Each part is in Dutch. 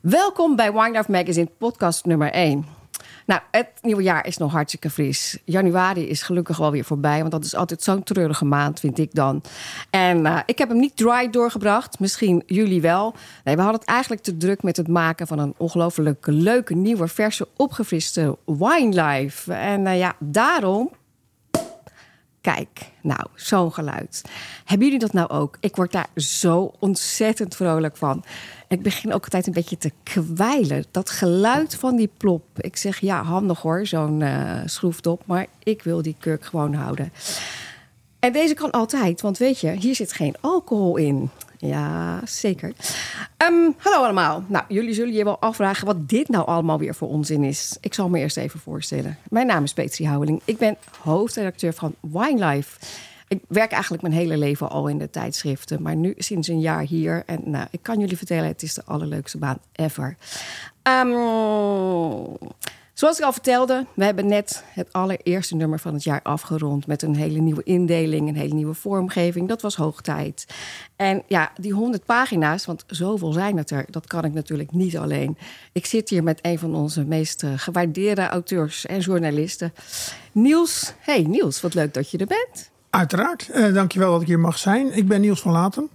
Welkom bij Life Magazine, podcast nummer 1. Nou, het nieuwe jaar is nog hartstikke fris. Januari is gelukkig wel weer voorbij, want dat is altijd zo'n treurige maand, vind ik dan. En uh, ik heb hem niet dry doorgebracht, misschien jullie wel. Nee, we hadden het eigenlijk te druk met het maken van een ongelooflijk leuke, nieuwe, verse, opgefriste Wine Life. En uh, ja, daarom Kijk, nou, zo'n geluid. Hebben jullie dat nou ook? Ik word daar zo ontzettend vrolijk van. Ik begin ook altijd een beetje te kwijlen. Dat geluid van die plop. Ik zeg ja, handig hoor, zo'n uh, schroefdop. Maar ik wil die kurk gewoon houden. En deze kan altijd, want weet je, hier zit geen alcohol in. Ja, zeker. Um, hallo allemaal. Nou, jullie zullen je wel afvragen wat dit nou allemaal weer voor onzin is. Ik zal me eerst even voorstellen. Mijn naam is Petri Houweling. Ik ben hoofdredacteur van Wine Life. Ik werk eigenlijk mijn hele leven al in de tijdschriften, maar nu sinds een jaar hier. En nou, ik kan jullie vertellen, het is de allerleukste baan ever. Um, Zoals ik al vertelde, we hebben net het allereerste nummer van het jaar afgerond met een hele nieuwe indeling, een hele nieuwe vormgeving. Dat was hoog tijd. En ja, die 100 pagina's, want zoveel zijn het er, dat kan ik natuurlijk niet alleen. Ik zit hier met een van onze meest uh, gewaardeerde auteurs en journalisten, Niels. Hey Niels, wat leuk dat je er bent. Uiteraard, uh, dankjewel dat ik hier mag zijn. Ik ben Niels van Laten.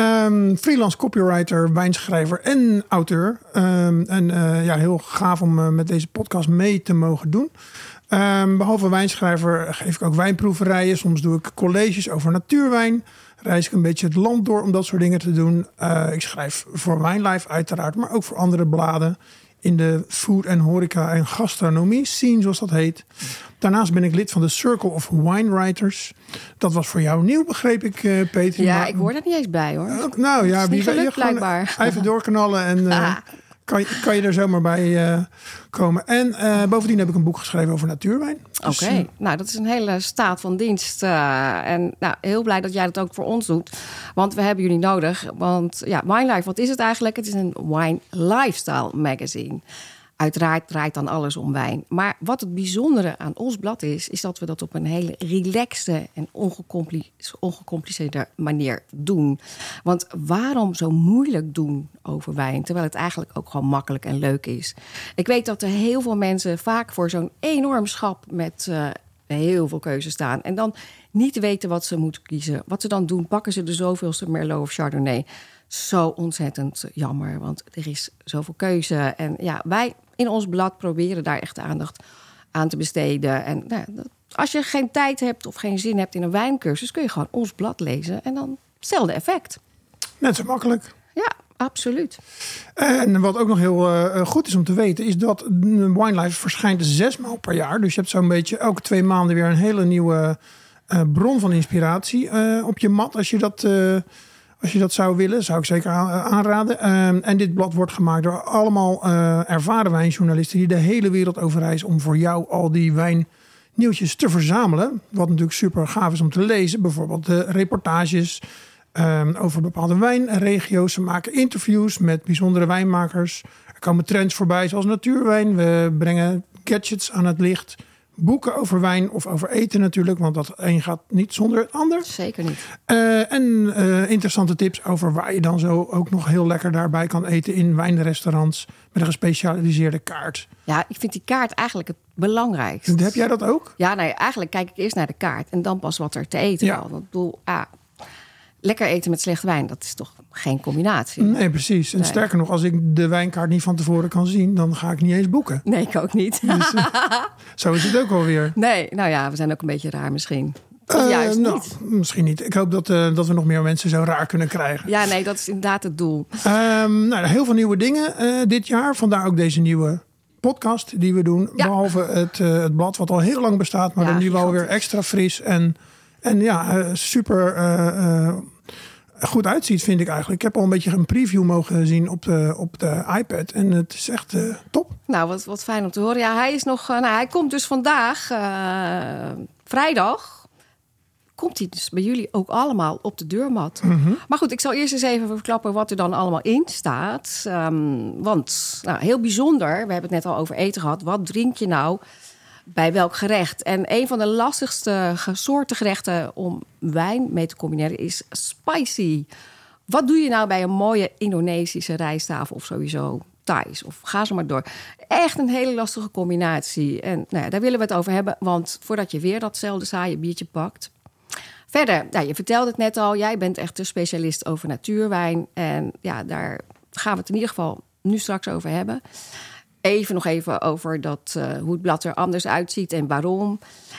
Um, freelance copywriter, wijnschrijver en auteur. Um, en uh, ja, heel gaaf om uh, met deze podcast mee te mogen doen. Um, behalve wijnschrijver geef ik ook wijnproeverijen. Soms doe ik colleges over natuurwijn. Reis ik een beetje het land door om dat soort dingen te doen. Uh, ik schrijf voor Wijnlife uiteraard, maar ook voor andere bladen in de food en horeca en gastronomie scene, zoals dat heet. Daarnaast ben ik lid van de Circle of Wine Writers. Dat was voor jou nieuw, begreep ik, uh, Peter. Ja, maar, ik hoor er niet eens bij, hoor. Nou ja, wie ben je blijkbaar. Even doorknallen en uh, kan, kan je er zomaar bij uh, komen. En bovendien heb ik een boek geschreven over natuurwijn. Dus, Oké, okay. nou dat is een hele staat van dienst. en nou, heel blij dat jij dat ook voor ons doet. Want we hebben jullie nodig. Want ja, Wine Life, wat is het eigenlijk? Het is een wine lifestyle magazine. Uiteraard draait dan alles om wijn. Maar wat het bijzondere aan ons blad is, is dat we dat op een hele relaxte en ongecompliceerde manier doen. Want waarom zo moeilijk doen over wijn, terwijl het eigenlijk ook gewoon makkelijk en leuk is? Ik weet dat er heel veel mensen vaak voor zo'n enorm schap met uh, heel veel keuzes staan. En dan niet weten wat ze moeten kiezen. Wat ze dan doen, pakken ze de zoveelste Merlot of Chardonnay. Zo ontzettend jammer, want er is zoveel keuze. En ja, wij in ons blad proberen daar echt aandacht aan te besteden. En nou, als je geen tijd hebt of geen zin hebt in een wijncursus, kun je gewoon ons blad lezen en dan hetzelfde effect. Net zo makkelijk. Ja, absoluut. En wat ook nog heel uh, goed is om te weten, is dat Wine Life verschijnt zes maal per jaar. Dus je hebt zo'n beetje elke twee maanden weer een hele nieuwe uh, bron van inspiratie op je mat. Als je dat als je dat zou willen, zou ik zeker aanraden. Uh, en dit blad wordt gemaakt door allemaal ervaren wijnjournalisten die de hele wereld over reizen om voor jou al die wijnnieuwtjes te verzamelen. Wat natuurlijk super gaaf is om te lezen. Bijvoorbeeld de reportages um, over bepaalde wijnregio's. Ze maken interviews met bijzondere wijnmakers. Er komen trends voorbij zoals natuurwijn. We brengen gadgets aan het licht boeken over wijn of over eten natuurlijk. Want dat een gaat niet zonder het ander. Zeker niet. Uh, en uh, interessante tips over waar je dan zo ook nog heel lekker daarbij kan eten in wijnrestaurants met een gespecialiseerde kaart. Ja, ik vind die kaart eigenlijk het belangrijkste. Heb jij dat ook? Ja, nou ja, eigenlijk kijk ik eerst naar de kaart en dan pas wat er te eten Ja. valt. Want ik bedoel, ah, lekker eten met slecht wijn, dat is toch geen combinatie? Nee, precies. En Nee. sterker nog, als ik de wijnkaart niet van tevoren kan zien, dan ga ik niet eens boeken. Nee, ik ook niet. Dus, eh, zo is het ook alweer. nee, nou ja, we zijn ook een beetje raar misschien. Eh, juist nou, niet. Misschien niet. Ik hoop dat, eh, dat we nog meer mensen zo raar kunnen krijgen. Ja, nee, dat is inderdaad het doel. Ehm, nou, heel veel nieuwe dingen dit jaar. Vandaar ook deze nieuwe podcast die we doen. Ja. Behalve het, het blad wat al heel lang bestaat, maar Ja, dan nu wel weer extra fris en, en ja, eh, super eh, eh, goed uitziet, vind ik eigenlijk. Ik heb al een beetje een preview mogen zien op de, op de iPad en het is echt top. Nou, wat, wat fijn om te horen. Ja, hij is nog. nou, hij komt dus vandaag, vrijdag. Komt hij dus bij jullie ook allemaal op de deurmat? Maar goed, ik zal eerst eens even verklappen wat er dan allemaal in staat. Ehm, want, nou, heel bijzonder. We hebben het net al over eten gehad. Wat drink je nou bij welk gerecht? En een van de lastigste soorten gerechten om wijn mee te combineren is spicy. wat doe je nou bij een mooie Indonesische rijsttafel of sowieso Thais of ga zo maar door. Echt een hele lastige combinatie. En nou ja, daar willen we het over hebben, want voordat je weer datzelfde saaie biertje pakt. Verder, nou, je vertelde het net al, jij bent echt een specialist over natuurwijn. En ja, daar gaan we het in ieder geval nu straks over hebben. Even nog even over dat, uh, hoe het blad er anders uitziet en waarom.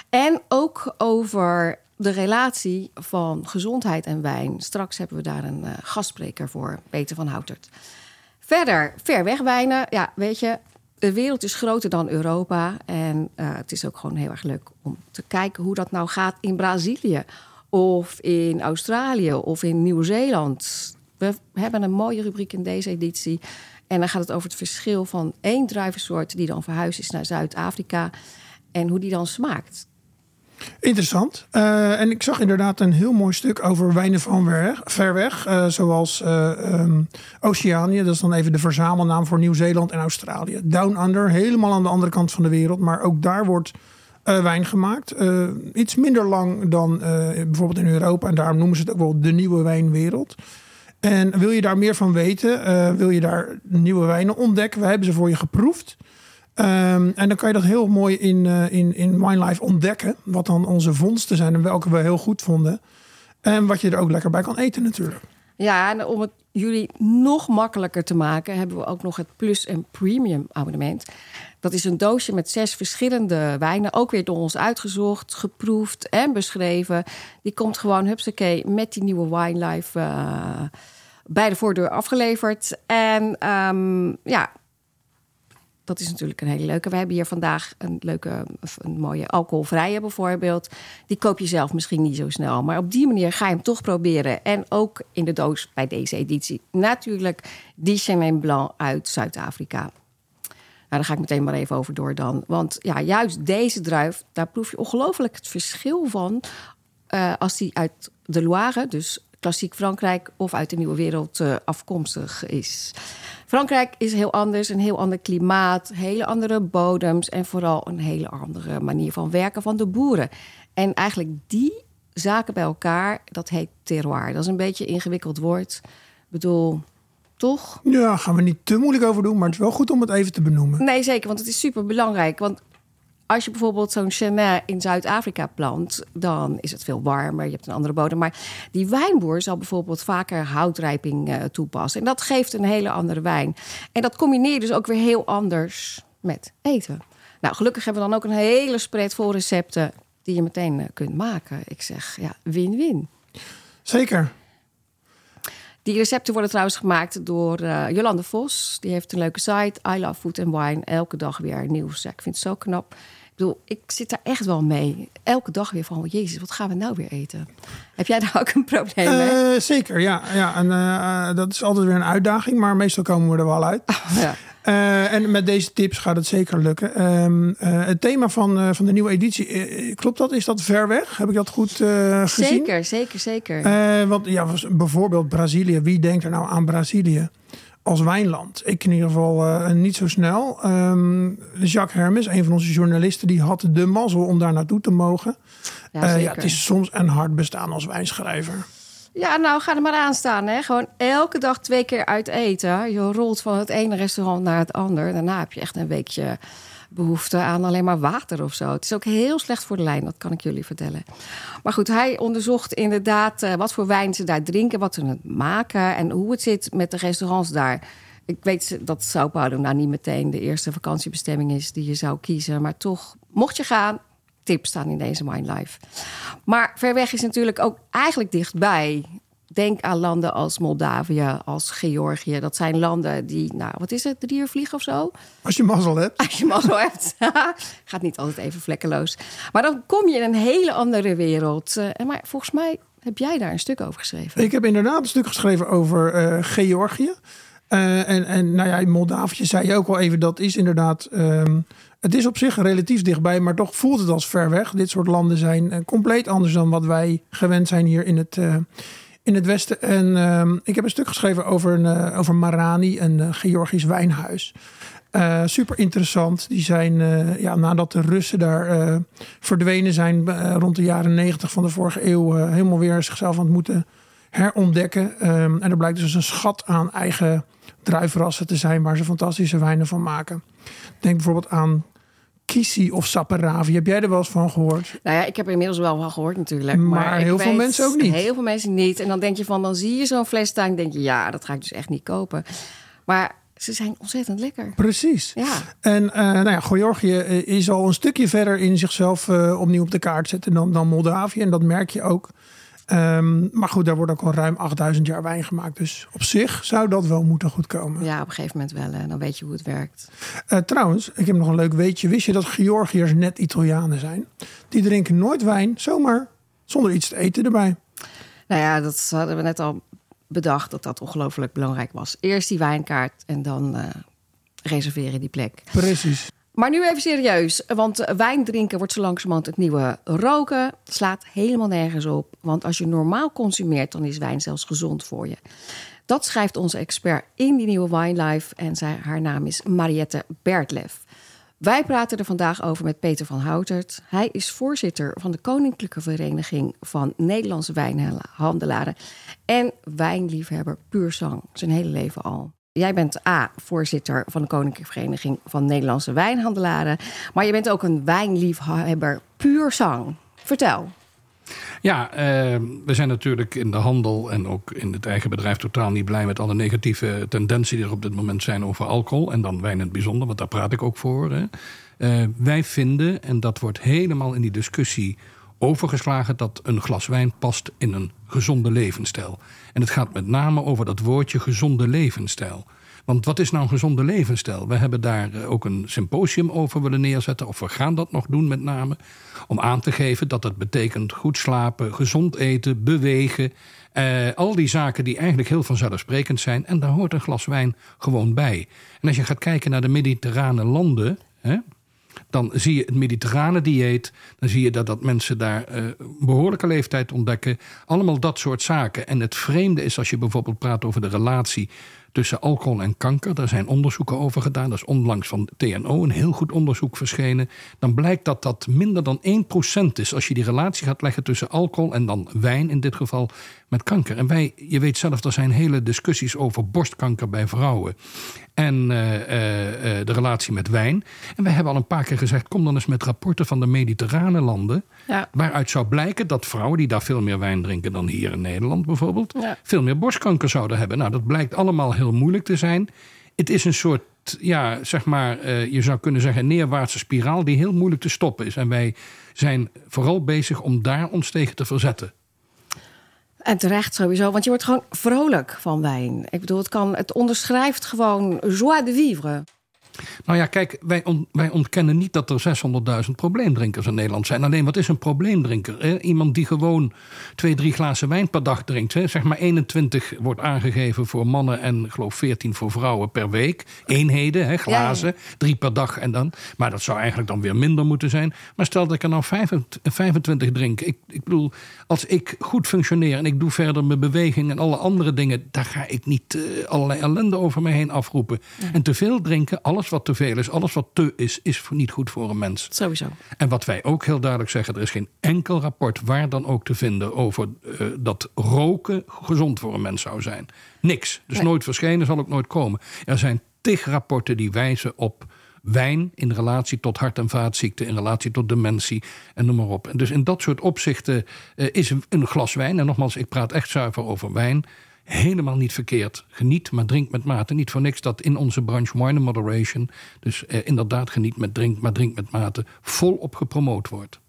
En ook over de relatie van gezondheid en wijn. Straks hebben we daar een uh, gastspreker voor, Peter van Houtert. Verder, ver weg wijnen. Ja, weet je, de wereld is groter dan Europa. En uh, het is ook gewoon heel erg leuk om te kijken hoe dat nou gaat in Brazilië. Of in Australië of in Nieuw-Zeeland. We hebben een mooie rubriek in deze editie. En dan gaat het over het verschil van één druivensoort die dan verhuisd is naar Zuid-Afrika. En hoe die dan smaakt. Interessant. Uh, en ik zag inderdaad een heel mooi stuk over wijnen van weg, ver weg. Uh, zoals uh, Oceanië, dat is dan even de verzamelnaam voor Nieuw-Zeeland en Australië. Down Under, helemaal aan de andere kant van de wereld. Maar ook daar wordt wijn gemaakt. iets minder lang dan bijvoorbeeld in Europa. En daarom noemen ze het ook wel de nieuwe wijnwereld. En wil je daar meer van weten? wil je daar nieuwe wijnen ontdekken? We hebben ze voor je geproefd. Um, en dan kan je dat heel mooi in, uh, in, in Winelife ontdekken. Wat dan onze vondsten zijn en welke we heel goed vonden. En wat je er ook lekker bij kan eten natuurlijk. Ja, en om het jullie nog makkelijker te maken... hebben we ook nog het Plus en Premium abonnement. Dat is een doosje met zes verschillende wijnen. Ook weer door ons uitgezocht, geproefd en beschreven. Die komt gewoon, hupsakee, met die nieuwe Winelife... Uh, bij de voordeur afgeleverd. En um, ja, dat is natuurlijk een hele leuke. We hebben hier vandaag een leuke, een mooie alcoholvrije bijvoorbeeld. Die koop je zelf misschien niet zo snel. Maar op die manier ga je hem toch proberen. En ook in de doos bij deze editie. Natuurlijk die Chenin Blanc uit Zuid-Afrika. Nou, daar ga ik meteen maar even over door dan. Want ja, juist deze druif, daar proef je ongelooflijk het verschil van... Uh, als die uit de Loire, dus klassiek Frankrijk of uit de nieuwe wereld uh, afkomstig is. Frankrijk is heel anders, een heel ander klimaat, hele andere bodems en vooral een hele andere manier van werken van de boeren. En eigenlijk die zaken bij elkaar, dat heet terroir. Dat is een beetje een ingewikkeld woord. Ik bedoel, toch? Ja, gaan we niet te moeilijk over doen, maar het is wel goed om het even te benoemen. Nee, zeker, want het is super belangrijk. Want als je bijvoorbeeld zo'n Chenin in Zuid-Afrika plant, dan is het veel warmer. Je hebt een andere bodem. Maar die wijnboer zal bijvoorbeeld vaker houtrijping uh, toepassen. En dat geeft een hele andere wijn. En dat combineer je dus ook weer heel anders met eten. Nou, gelukkig hebben we dan ook een hele spread vol recepten die je meteen uh, kunt maken. Ik zeg, ja, win-win. Zeker. Die recepten worden trouwens gemaakt door uh, Jolande Vos. Die heeft een leuke site, I Love Food and Wine. Elke dag weer nieuws. Ja, ik vind het zo knap bedoel, ik zit daar echt wel mee. Elke dag weer van, jezus, wat gaan we nou weer eten? Heb jij daar ook een probleem mee? Uh, zeker, ja. ja en, uh, dat is altijd weer een uitdaging, maar meestal komen we er wel uit. Oh, ja. Uh, en met deze tips gaat het zeker lukken. Um, het thema van, van de nieuwe editie, klopt dat? Is dat ver weg? Heb ik dat goed gezien? Zeker, zeker, zeker. want ja, bijvoorbeeld Brazilië. Wie denkt er nou aan Brazilië? Als wijnland. Ik in ieder geval uh, niet zo snel. Um, Jacques Hermes, een van onze journalisten, die had de mazzel om daar naartoe te mogen. Ja, uh, ja, het is soms een hard bestaan als wijnschrijver. Ja, nou ga er maar aan staan. Hè. Gewoon elke dag twee keer uit eten. Je rolt van het ene restaurant naar het ander. Daarna heb je echt een weekje behoefte aan alleen maar water of zo. Het is ook heel slecht voor de lijn, dat kan ik jullie vertellen. Maar goed, hij onderzocht inderdaad uh, wat voor wijn ze daar drinken, wat ze het maken en hoe het zit met de restaurants daar. Ik weet dat Sao Paulo nou niet meteen de eerste vakantiebestemming is die je zou kiezen, maar toch, mocht je gaan, tips staan in deze Wine Life. Maar ver weg is natuurlijk ook eigenlijk dichtbij. Denk aan landen als Moldavië, als Georgië. Dat zijn landen die, nou, wat is het, drie uur vliegen of zo? Als je mazzel hebt. Als je mazzel hebt. Gaat niet altijd even vlekkeloos. Maar dan kom je in een hele andere wereld. Uh, maar volgens mij heb jij daar een stuk over geschreven. Ik heb inderdaad een stuk geschreven over uh, Georgië. Uh, en, en nou ja, in Moldavië zei je ook al even, dat is inderdaad... Um, het is op zich relatief dichtbij, maar toch voelt het als ver weg. Dit soort landen zijn compleet anders dan wat wij gewend zijn hier in het, in het Westen. En uh, ik heb een stuk geschreven over, een, uh, over Marani, een uh, Georgisch wijnhuis. Uh, super interessant. Die zijn, ja, nadat de Russen daar verdwenen zijn rond de jaren negentig van de vorige eeuw, helemaal weer zichzelf aan het moeten herontdekken. Ehm, en er blijkt dus een schat aan eigen druivenrassen te zijn waar ze fantastische wijnen van maken. Denk bijvoorbeeld aan Kisi of Saperavi. Heb jij er wel eens van gehoord? Nou ja, ik heb er inmiddels wel van gehoord natuurlijk. Maar heel veel mensen ook niet. Heel veel mensen niet. En dan denk je van, dan zie je zo'n fles staan. en denk je, ja, dat ga ik dus echt niet kopen. Maar ze zijn ontzettend lekker. Precies. Ja, En eh, nou ja, Georgië eh, is al een stukje verder in zichzelf eh, opnieuw op de kaart zetten dan, dan Moldavië. En dat merk je ook. Ehm, maar goed, daar wordt ook al ruim 8000 jaar wijn gemaakt. Dus op zich zou dat wel moeten goed komen. ja, op een gegeven moment wel. hè. Dan weet je hoe het werkt. Eh, trouwens, ik heb nog een leuk weetje. Wist je dat Georgiërs net Italianen zijn? Die drinken nooit wijn, zomaar zonder iets te eten erbij. Nou ja, dat hadden we net al bedacht dat dat ongelooflijk belangrijk was. Eerst die wijnkaart en dan eh, reserveren die plek. Precies. Maar nu even serieus, want wijn drinken wordt zo langzamerhand het nieuwe roken. Slaat helemaal nergens op, want als je normaal consumeert, dan is wijn zelfs gezond voor je. Dat schrijft onze expert in die nieuwe Wine Life en zij, haar naam is Mariette Bertlef. Wij praten er vandaag over met Peter van Houtert. Hij is voorzitter van de Koninklijke Vereniging van Nederlandse Wijnhandelaren en wijnliefhebber puur zang, zijn hele leven al. Jij bent A, voorzitter van de Koninklijke Vereniging van Nederlandse Wijnhandelaren. Maar je bent ook een wijnliefhebber puur zang. Vertel. Ja, eh, we zijn natuurlijk in de handel en ook in het eigen bedrijf totaal niet blij met alle negatieve tendenties die er op dit moment zijn over alcohol. En dan wijn in het bijzonder, want daar praat ik ook voor. Hè. Eh, wij vinden, en dat wordt helemaal in die discussie overgeslagen, dat een glas wijn past in een gezonde levensstijl. En het gaat met name over dat woordje gezonde levensstijl. Want wat is nou een gezonde levensstijl? We hebben daar eh, ook een symposium over willen neerzetten, of we gaan dat nog doen met name, om aan te geven dat dat betekent goed slapen, gezond eten, bewegen. eh, al die zaken die eigenlijk heel vanzelfsprekend zijn. En daar hoort een glas wijn gewoon bij. En als je gaat kijken naar de mediterrane landen. Hè, dan zie je het mediterrane dieet. Dan zie je dat, dat mensen daar eh, behoorlijke leeftijd ontdekken. Allemaal dat soort zaken. En het vreemde is als je bijvoorbeeld praat over de relatie tussen alcohol en kanker. Daar zijn onderzoeken over gedaan. Dat is onlangs van TNO een heel goed onderzoek verschenen. Dan blijkt dat dat minder dan 1% is als je die relatie gaat leggen tussen alcohol en dan wijn in dit geval met kanker. En wij, je weet zelf, er zijn hele discussies over borstkanker bij vrouwen. En eh, eh, eh, de relatie met wijn. En wij hebben al een paar keer gezegd: kom dan eens met rapporten van de mediterrane landen. Ja. Waaruit zou blijken dat vrouwen die daar veel meer wijn drinken dan hier in Nederland bijvoorbeeld, Ja. veel meer borstkanker zouden hebben. Nou, dat blijkt allemaal heel moeilijk te zijn. Het is een soort, ja, zeg maar, je zou kunnen zeggen, neerwaartse spiraal die heel moeilijk te stoppen is. En wij zijn vooral bezig om daar ons tegen te verzetten. En terecht sowieso, want je wordt gewoon vrolijk van wijn. Ik bedoel, het, kan, het onderschrijft gewoon joie de vivre. Nou ja, kijk, wij, on- wij ontkennen niet dat er 600.000 probleemdrinkers in Nederland zijn. Alleen, wat is een probleemdrinker? Hè? Iemand die gewoon twee, drie glazen wijn per dag drinkt. Hè? Zeg maar 21 wordt aangegeven voor mannen en geloof 14 voor vrouwen per week. Eenheden, hè, glazen, drie per dag en dan. Maar dat zou eigenlijk dan weer minder moeten zijn. Maar stel dat ik er nou 25 25 drink. Ik, ik bedoel, als ik goed functioneer en ik doe verder mijn beweging en alle andere dingen, daar ga ik niet eh, allerlei ellende over me heen afroepen. En te veel drinken, alles wat te veel is, alles wat te is, is niet goed voor een mens. Sowieso. En wat wij ook heel duidelijk zeggen, er is geen enkel rapport waar dan ook te vinden over eh, dat roken gezond voor een mens zou zijn. Niks. Dus Nee. nooit verschenen, zal ook nooit komen. Er zijn tig rapporten die wijzen op wijn in relatie tot hart- en vaatziekten, in relatie tot dementie en noem maar op. En dus in dat soort opzichten eh, is een glas wijn, en nogmaals, ik praat echt zuiver over wijn, helemaal niet verkeerd. Geniet, maar drink met mate. Niet voor niks dat in onze branche wine and moderation, dus eh, inderdaad geniet met drink, maar drink met mate, volop gepromoot wordt.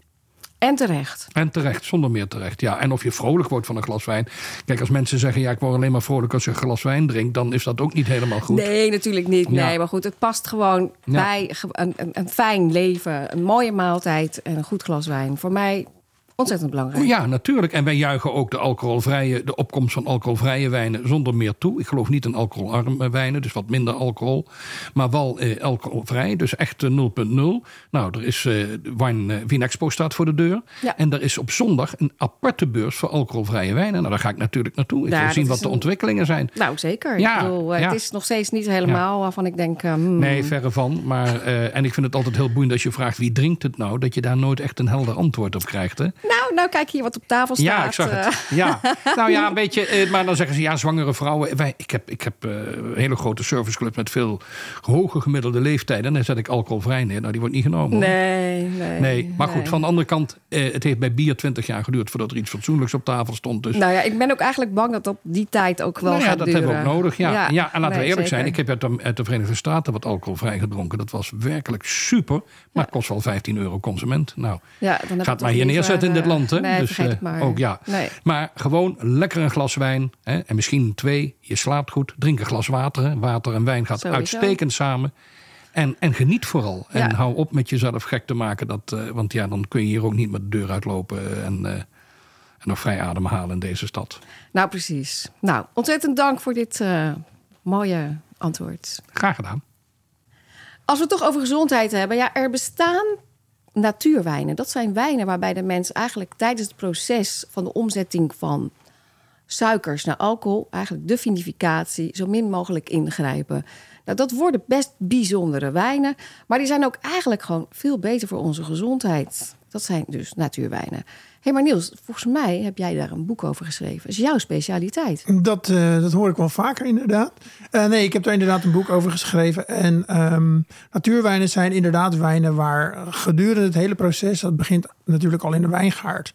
En terecht. En terecht, zonder meer terecht. Ja, en of je vrolijk wordt van een glas wijn. Kijk, als mensen zeggen, ja, ik word alleen maar vrolijk als je een glas wijn drinkt, dan is dat ook niet helemaal goed. Nee, natuurlijk niet. Ja. Nee, maar goed, het past gewoon Ja. bij een, een, een fijn leven, een mooie maaltijd en een goed glas wijn. Voor mij ontzettend belangrijk. Ja, natuurlijk. En wij juichen ook de, alcoholvrije, de opkomst van alcoholvrije wijnen zonder meer toe. Ik geloof niet in alcoholarme wijnen, dus wat minder alcohol. Maar wel eh, alcoholvrij, dus echt eh, 0.0. Nou, er is eh Wine, eh, Wien Expo staat voor de deur. Ja. En er is op zondag een aparte beurs voor alcoholvrije wijnen. Nou, daar ga ik natuurlijk naartoe. Ik Ja, wil zien wat de een- ontwikkelingen zijn. Nou, zeker. Ja, ik bedoel, eh, ja. het is nog steeds niet helemaal waarvan ik denk... eh, hmm. Nee, verre van. Maar, eh, en ik vind het altijd heel boeiend als je vraagt wie drinkt het nou, dat je daar nooit echt een helder antwoord op krijgt. Hè? Nou, nou kijk hier wat op tafel staat. Ja, ik zag eh. het. Ja. Nou ja, een beetje. eh, Maar dan zeggen ze ja, zwangere vrouwen. Wij, ik heb, ik heb eh, een hele grote serviceclub met veel hoge gemiddelde leeftijden. En dan zet ik alcoholvrij neer. Nou, die wordt niet genomen. Nee, nee. Nee, maar goed, nee. van de andere kant, eh, het heeft bij bier 20 jaar geduurd voordat er iets fatsoenlijks op tafel stond. Dus Nou ja, ik ben ook eigenlijk bang dat op die tijd ook wel nou ja, gaat dat duren. hebben we ook nodig. Ja, ja. en laten we eerlijk zijn, ik heb uit de, uit de Verenigde Staten wat alcoholvrij gedronken. Dat was werkelijk super, maar het kost wel 15 euro consument. Nou, Ja, dan gaat maar hier neerzetten in dit eh, land. Hè? Nee, dus eh, maar. ook ja. Nee. Maar gewoon lekker een glas wijn. Hè? En misschien twee. Je slaapt goed. Drink een glas water. Hè? Water en wijn gaat Sowieso. uitstekend samen. En, en geniet vooral. En hou op met jezelf gek te maken. Dat, eh, want ja, dan kun je hier ook niet met de deur uitlopen. En, eh, en nog vrij ademhalen in deze stad. Nou, precies. Nou, ontzettend dank voor dit mooie antwoord. Graag gedaan. Als we het toch over gezondheid hebben. Ja, er bestaan natuurwijnen. Dat zijn wijnen waarbij de mens eigenlijk tijdens het proces van de omzetting van suikers naar alcohol, eigenlijk de vinificatie, zo min mogelijk ingrijpen. Nou, dat worden best bijzondere wijnen, maar die zijn ook eigenlijk gewoon veel beter voor onze gezondheid. Dat zijn dus natuurwijnen. Hé, hey, maar Niels, volgens mij heb jij daar een boek over geschreven. Dat is jouw specialiteit. Dat, eh, dat hoor ik wel vaker inderdaad. Eh, nee, ik heb daar inderdaad een boek over geschreven. En ehm, natuurwijnen zijn inderdaad wijnen waar gedurende het hele proces... dat begint natuurlijk al in de wijngaard...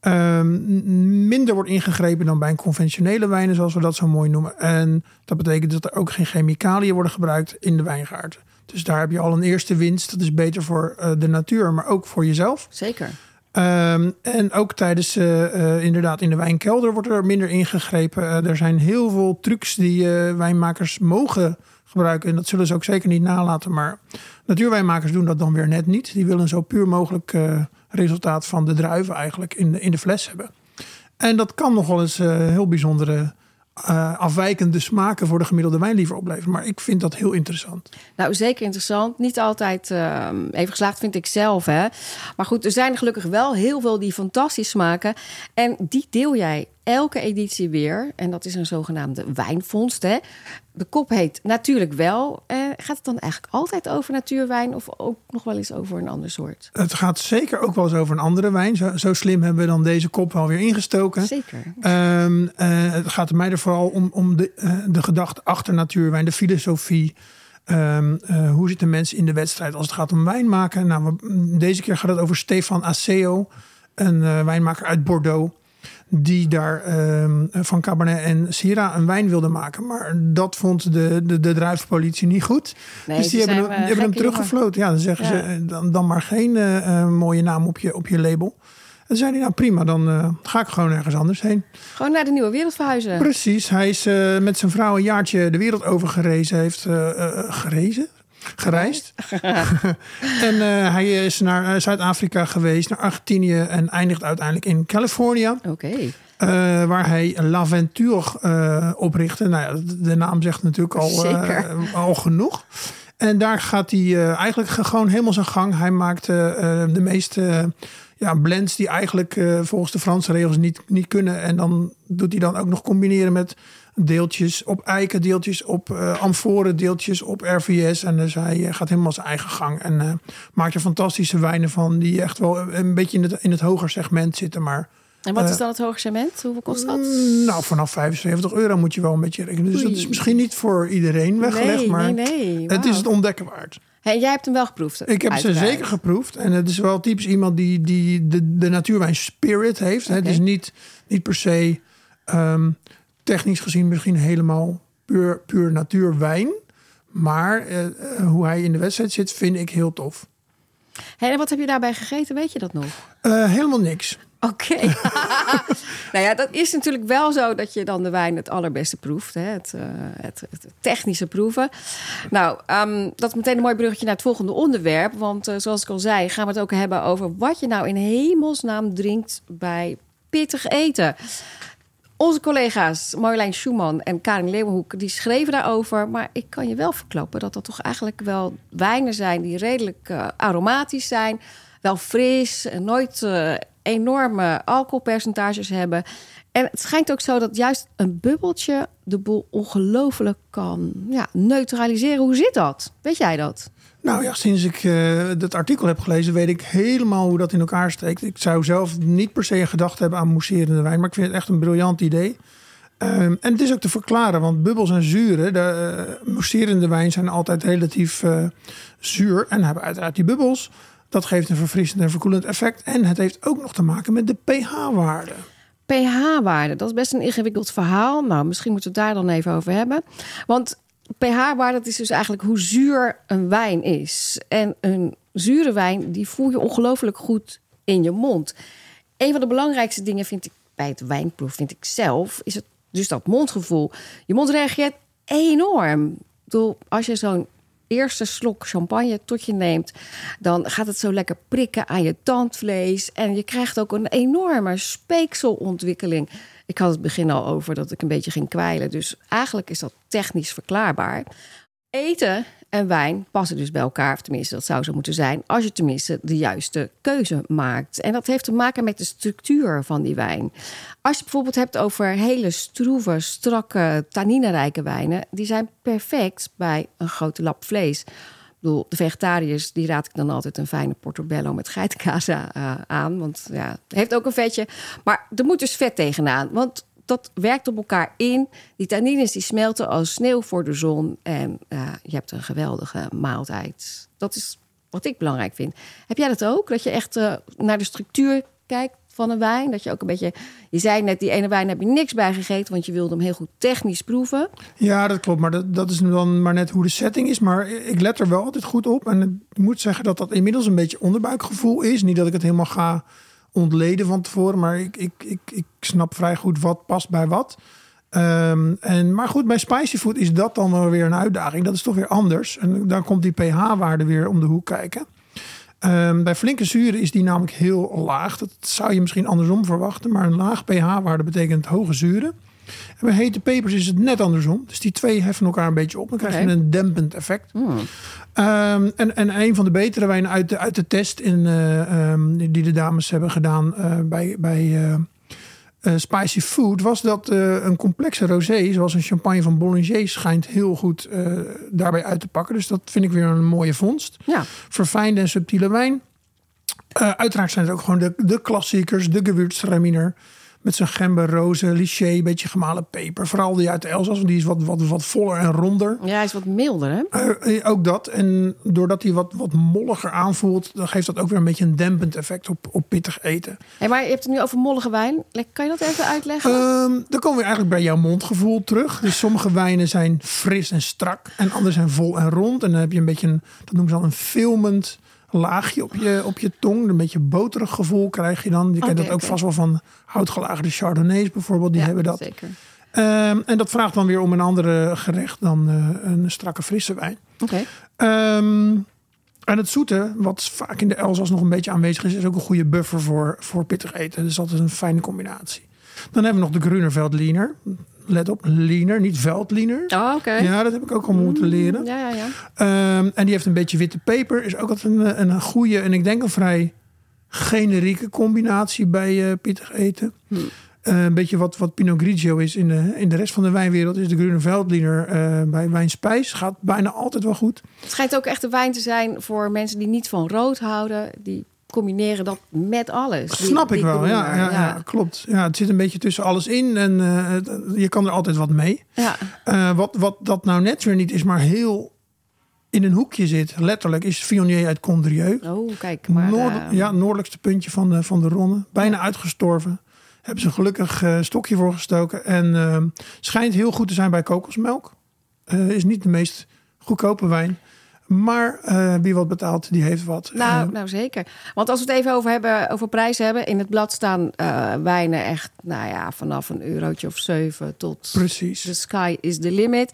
ehm, minder wordt ingegrepen dan bij een conventionele wijnen, zoals we dat zo mooi noemen. En dat betekent dat er ook geen chemicaliën worden gebruikt in de wijngaard. Dus daar heb je al een eerste winst. Dat is beter voor eh, de natuur, maar ook voor jezelf. Zeker. Ehm, en ook tijdens, eh, eh, inderdaad, in de wijnkelder wordt er minder ingegrepen. Eh, er zijn heel veel trucs die wijnmakers mogen gebruiken. En dat zullen ze ook zeker niet nalaten. Maar natuurwijnmakers doen dat dan weer net niet. Die willen zo puur mogelijk resultaat van de druiven eigenlijk in de, in de fles hebben. En dat kan nog wel eens heel bijzondere eh, afwijkende smaken voor de gemiddelde wijnliever opleveren. Maar ik vind dat heel interessant. Nou, zeker interessant. Niet altijd ehm, even geslaagd, vind ik zelf. Hè? Maar goed, er zijn gelukkig wel heel veel die fantastisch smaken. En die deel jij elke editie weer. En dat is een zogenaamde wijnvondst. Hè? De kop heet natuurlijk wel. Eh, gaat het dan eigenlijk altijd over natuurwijn... of ook nog wel eens over een ander soort? Het gaat zeker ook wel eens over een andere wijn. Zo, zo slim hebben we dan deze kop wel weer ingestoken. Zeker. Ehm, eh, het gaat mij er vooral om, om de, eh, de gedachte achter natuurwijn, de filosofie. Ehm, eh, hoe zitten mensen in de wedstrijd als het gaat om wijn maken? Nou, deze keer gaat het over Stefan Aceo, een wijnmaker uit Bordeaux. Die daar ehm, van Cabernet en Syrah een wijn wilde maken. Maar dat vond de, de, de druivenpolitie niet goed. Nee, dus die ze hebben hem, eh, hebben hem teruggefloten. Ja, dan zeggen Ja. ze eh, dan, dan maar geen eh, eh, mooie naam op je, op je label. En zei hij, nou prima, dan eh, ga ik gewoon ergens anders heen. Gewoon naar de nieuwe wereld verhuizen. Precies, hij is eh, met zijn vrouw een jaartje de wereld over gerezen. heeft eh, eh, gerezen? Gereisd. en eh, hij is naar eh, Zuid-Afrika geweest, naar Argentinië en eindigt uiteindelijk in Californië. Oké. eh, waar hij L'Aventure oprichtte. Nou ja, de- naam zegt natuurlijk al, al genoeg. En daar gaat hij eigenlijk ge- gewoon helemaal zijn gang. Hij maakt de meeste ja, blends die eigenlijk volgens de Franse regels niet, niet kunnen. En dan doet hij dan ook nog combineren met deeltjes op eiken, deeltjes op eh amforen, deeltjes op RVS. En dus hij eh, gaat helemaal zijn eigen gang. En eh, maakt er fantastische wijnen van die echt wel een beetje in het, in het hoger segment zitten. Maar En wat Eh, is dan het hoge cement? Hoeveel kost dat? Mm, Nou, vanaf 75 euro moet je wel een beetje rekenen. Dus dat is misschien niet voor iedereen weggelegd, nee, maar nee, nee. het is het ontdekken waard. Hey, jij hebt hem wel geproefd. Ik heb ze zeker geproefd. En het is wel typisch iemand die, die de, de natuurwijn spirit heeft. Het is niet, niet per se ehm, technisch gezien misschien helemaal puur, puur natuurwijn. Maar eh, eh, hoe hij in de wedstrijd zit, vind ik heel tof. Hey, en wat heb je daarbij gegeten? Weet je dat nog? Eh, helemaal niks. Oké. nou ja, dat is natuurlijk wel zo dat je dan de wijn het allerbeste proeft. Hè? Het, het, het technische proeven. Nou, ehm, dat is meteen een mooi bruggetje naar het volgende onderwerp. Want zoals ik al zei, gaan we het ook hebben over wat je nou in hemelsnaam drinkt bij pittig eten. Onze collega's Marjolein Schumann en Karin Leeuwenhoek... die schreven daarover. Maar ik kan je wel verklappen dat dat toch eigenlijk wel wijnen zijn... die redelijk eh, aromatisch zijn. Wel fris en nooit eh, enorme alcoholpercentages hebben. En het schijnt ook zo dat juist een bubbeltje... de boel ongelooflijk kan ja, neutraliseren. Hoe zit dat? Weet jij dat? Nou ja, sinds ik uh, dat artikel heb gelezen, weet ik helemaal hoe dat in elkaar steekt. Ik zou zelf niet per se gedacht hebben aan mousserende wijn, maar ik vind het echt een briljant idee. Um, en het is ook te verklaren, want bubbels en zuren, de uh, mousserende wijn zijn altijd relatief uh, zuur en hebben uiteraard die bubbels. Dat geeft een verfrissend en verkoelend effect. En het heeft ook nog te maken met de pH-waarde. pH-waarde, dat is best een ingewikkeld verhaal. Nou, misschien moeten we het daar dan even over hebben. Want pH-waarde, dat is dus eigenlijk hoe zuur een wijn is. En een zure wijn, die voel je ongelooflijk goed in je mond. Een van de belangrijkste dingen vind ik bij het wijnproef, vind ik zelf, is het dus dat mondgevoel. Je mond reageert enorm. Als je zo'n eerste slok champagne tot je neemt, dan gaat het zo lekker prikken aan je tandvlees. En je krijgt ook een enorme speekselontwikkeling. Ik had het begin al over dat ik een beetje ging kwijlen. Dus eigenlijk is dat technisch verklaarbaar. Eten en wijn passen dus bij elkaar. Of tenminste, dat zou zo moeten zijn. Als je tenminste de juiste keuze maakt. En dat heeft te maken met de structuur van die wijn. Als je bijvoorbeeld hebt over hele stroeve, strakke, tanninerijke wijnen. Die zijn perfect bij een grote lap vlees. De vegetariërs, die raad ik dan altijd een fijne portobello met geitenkaas uh, aan. Want ja, heeft ook een vetje. Maar er moet dus vet tegenaan. Want dat werkt op elkaar in. Die tannines die smelten als sneeuw voor de zon. En uh, je hebt een geweldige maaltijd. Dat is wat ik belangrijk vind. Heb jij dat ook? Dat je echt uh, naar de structuur kijkt van een wijn? Dat je ook een beetje... Je zei net, die ene wijn heb je niks bij gegeten... want je wilde hem heel goed technisch proeven. Ja, dat klopt. Maar dat, dat is dan maar net hoe de setting is. Maar ik let er wel altijd goed op. En ik moet zeggen dat dat inmiddels een beetje onderbuikgevoel is. Niet dat ik het helemaal ga ontleden van tevoren. Maar ik, ik, ik, ik snap vrij goed wat past bij wat. Um, en, maar goed, bij spicy food is dat dan wel weer een uitdaging. Dat is toch weer anders. En dan komt die pH-waarde weer om de hoek kijken. Um, bij flinke zuren is die namelijk heel laag. Dat zou je misschien andersom verwachten. Maar een laag pH-waarde betekent hoge zuren. En bij hete pepers is het net andersom. Dus die twee heffen elkaar een beetje op. Dan krijg je een dempend effect. Mm. Um, en, en een van de betere wijnen uit de, uit de test in, uh, um, die de dames hebben gedaan uh, bij, bij uh, Spicy Food... was dat een complexe rosé, zoals een champagne van Bollinger... schijnt heel goed daarbij uit te pakken. Dus dat vind ik weer een mooie vondst. Ja. Verfijnde en subtiele wijn. uiteraard zijn het ook gewoon de, de klassiekers. De Gewürztraminer met zijn gember, rozen, liché, een beetje gemalen peper. Vooral die uit de Elzas, want die is wat, wat, wat voller en ronder. Ja, hij is wat milder, hè? Uh, ook dat. En doordat hij wat, wat molliger aanvoelt... dan geeft dat ook weer een beetje een dempend effect op, op pittig eten. Hey, maar je hebt het nu over mollige wijn. Kan je dat even uitleggen? Um, dan komen we eigenlijk bij jouw mondgevoel terug. Dus sommige wijnen zijn fris en strak... en andere zijn vol en rond. En dan heb je een beetje een... dat noemen ze dan een filmend laagje op je, op je tong. Een beetje boterig gevoel krijg je dan. Je kent dat ook vast wel van houtgelagerde chardonnays bijvoorbeeld. Die hebben dat. Zeker. Um, en dat vraagt dan weer om een andere gerecht dan uh, een strakke frisse wijn. Oké. Okay. Um, en het zoete, wat vaak in de Elzas nog een beetje aanwezig is, is ook een goede buffer voor, voor pittig eten. Dus dat is een fijne combinatie. Dan hebben we nog de Grunerveld Liener let op, leaner, niet veldliener. Oh, oké. Ja, dat heb ik ook al moeten leren. Mm, ja, ja, ja. Um, en die heeft een beetje witte peper. Is ook altijd een, een goede en ik denk een vrij generieke combinatie bij uh, pittig eten. Hm. Uh, een beetje wat, wat Pinot Grigio is in de, in de rest van de wijnwereld. Is de Grüne Veldliner uh, bij wijnspijs. Gaat bijna altijd wel goed. Het schijnt ook echt een wijn te zijn voor mensen die niet van rood houden. Die combineren dat met alles. Die, Snap ik wel, ja, ja, ja, klopt. Ja, het zit een beetje tussen alles in en uh, je kan er altijd wat mee. Ja. Uh, wat, wat dat nou net weer niet is, maar heel in een hoekje zit, letterlijk, is Viognier uit Condrieu. Oh, kijk maar. Noord, ja, noordelijkste puntje van de, van de Ronne. Bijna uitgestorven. Hebben ze gelukkig uh, stokje voor gestoken. En schijnt heel goed te zijn bij kokosmelk. is niet de meest goedkope wijn. Maar uh, wie wat betaalt, die heeft wat. Nou, nou, zeker. Want als we het even over, hebben, over prijzen hebben. In het blad staan uh, wijnen echt nou ja, vanaf een eurotje of zeven tot... Precies. The sky is the limit.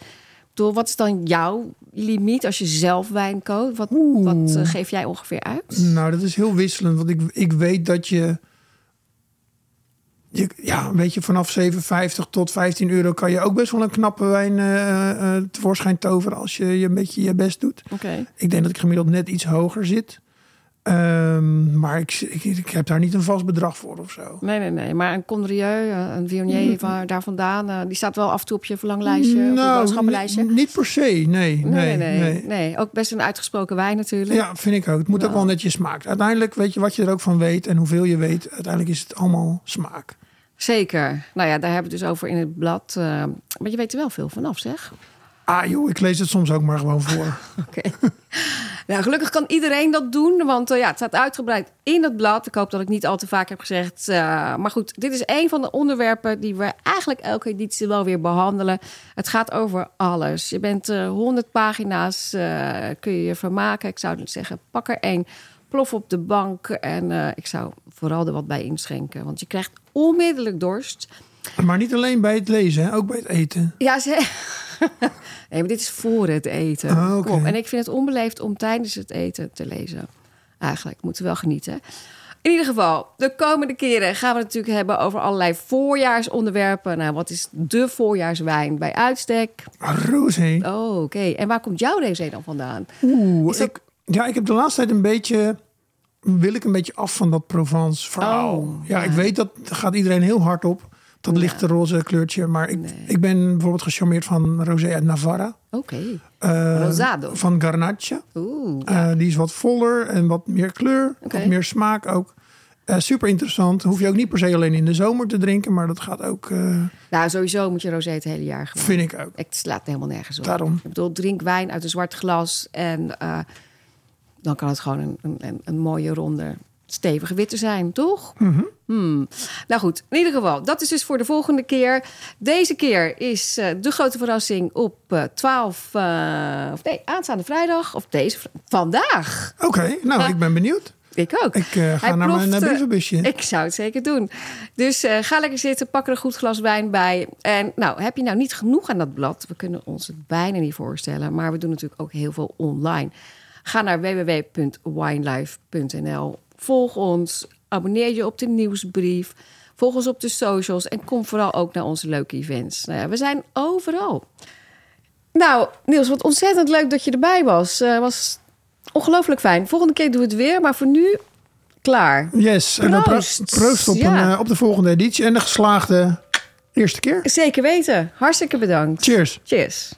Door, wat is dan jouw limiet als je zelf wijn koopt? Wat, wat geef jij ongeveer uit? Nou, dat is heel wisselend. Want ik, ik weet dat je je, ja, weet je, vanaf 7,50 tot 15 euro kan je ook best wel een knappe wijn uh, tevoorschijn toveren als je, je een beetje je best doet. Okay. Ik denk dat ik gemiddeld net iets hoger zit. Ehm, maar ik, ik, ik heb daar niet een vast bedrag voor of zo. Nee, nee, nee. Maar een Condrieu, eh, een Viognier van daar vandaan... eh, die staat wel af en toe op je verlanglijstje, op je boodschappenlijstje. niet per se, nee. Nee, Nee, nee, nee, nee. nee. Ook best een uitgesproken wijn natuurlijk. Ja, vind ik ook. Het moet ook wel net je smaak. Uiteindelijk weet je wat je er ook van weet en hoeveel je weet. Uiteindelijk is het allemaal smaak. Zeker. Nou ja, daar hebben we het dus over in het blad. eh, maar je weet er wel veel vanaf, zeg. Ah joh, ik lees het soms ook maar gewoon voor. Oké. nou, gelukkig kan iedereen dat doen, want eh, ja, het staat uitgebreid in het blad. Ik hoop dat ik niet al te vaak heb gezegd. eh, maar goed, dit is een van de onderwerpen die we eigenlijk elke editie wel weer behandelen. Het gaat over alles. Je bent eh 100 pagina's, eh, kun je je vermaken. Ik zou dus zeggen, pak er één, plof op de bank en ik zou vooral er wat bij inschenken. Want je krijgt onmiddellijk dorst. Maar niet alleen bij het lezen, hè? ook bij het eten. Ja, ze... nee, maar dit is voor het eten. Ah, oké. Kom. En ik vind het onbeleefd om tijdens het eten te lezen. Eigenlijk, moeten we wel genieten. In ieder geval, de komende keren gaan we het natuurlijk hebben over allerlei voorjaarsonderwerpen. Nou, wat is de voorjaarswijn bij uitstek? Rosé. Oh, oké. En waar komt jouw rosé dan vandaan? Oeh, dat- ik, ja, ik heb de laatste tijd een beetje... Wil ik een beetje af van dat Provence verhaal. Oh, ja, ja. ik weet dat gaat iedereen heel hard op. Dat lichte roze kleurtje. Maar ik, Nee. ik ben bijvoorbeeld gecharmeerd van Rosé uit Navarra. Oké. Eh, Rosado. Van Garnacha. Oeh. Eh, die is wat voller en wat meer kleur. Oké. Wat meer smaak ook. Eh, super interessant. Hoef je ook niet per se alleen in de zomer te drinken. Maar dat gaat ook, eh, Nou, sowieso moet je rosé het hele jaar gewoon. vind ik ook. Het slaat helemaal nergens op. Daarom. Ik bedoel, drink wijn uit een zwart glas en dan kan het gewoon een, een, een mooie ronde, stevige witte zijn, toch? Hmm. Nou goed, in ieder geval, dat is dus voor de volgende keer. Deze keer is eh, de grote verrassing op eh 12, eh, of nee, aanstaande vrijdag, of deze vandaag. Oké, nou, ik ben benieuwd. Ik ook. Ik eh, ga Hij naar mijn eh, brievenbusje. Ik zou het zeker doen. Dus ga lekker zitten, pak er een goed glas wijn bij. En nou, heb je nou niet genoeg aan dat blad? We kunnen ons het bijna niet voorstellen. Maar we doen natuurlijk ook heel veel online. Ga naar www.winelife.nl. Volg ons, abonneer je op de nieuwsbrief. Volg ons op de socials en kom vooral ook naar onze leuke events. Nou ja, we zijn overal. Nou, Niels, wat ontzettend leuk dat je erbij was. Eh was ongelooflijk fijn. Volgende keer doen we het weer, maar voor nu klaar. Yes, en dan Proost. proost op, Ja. een, eh, op de volgende editie. En de geslaagde eerste keer. Zeker weten. Hartstikke bedankt. Cheers. Cheers.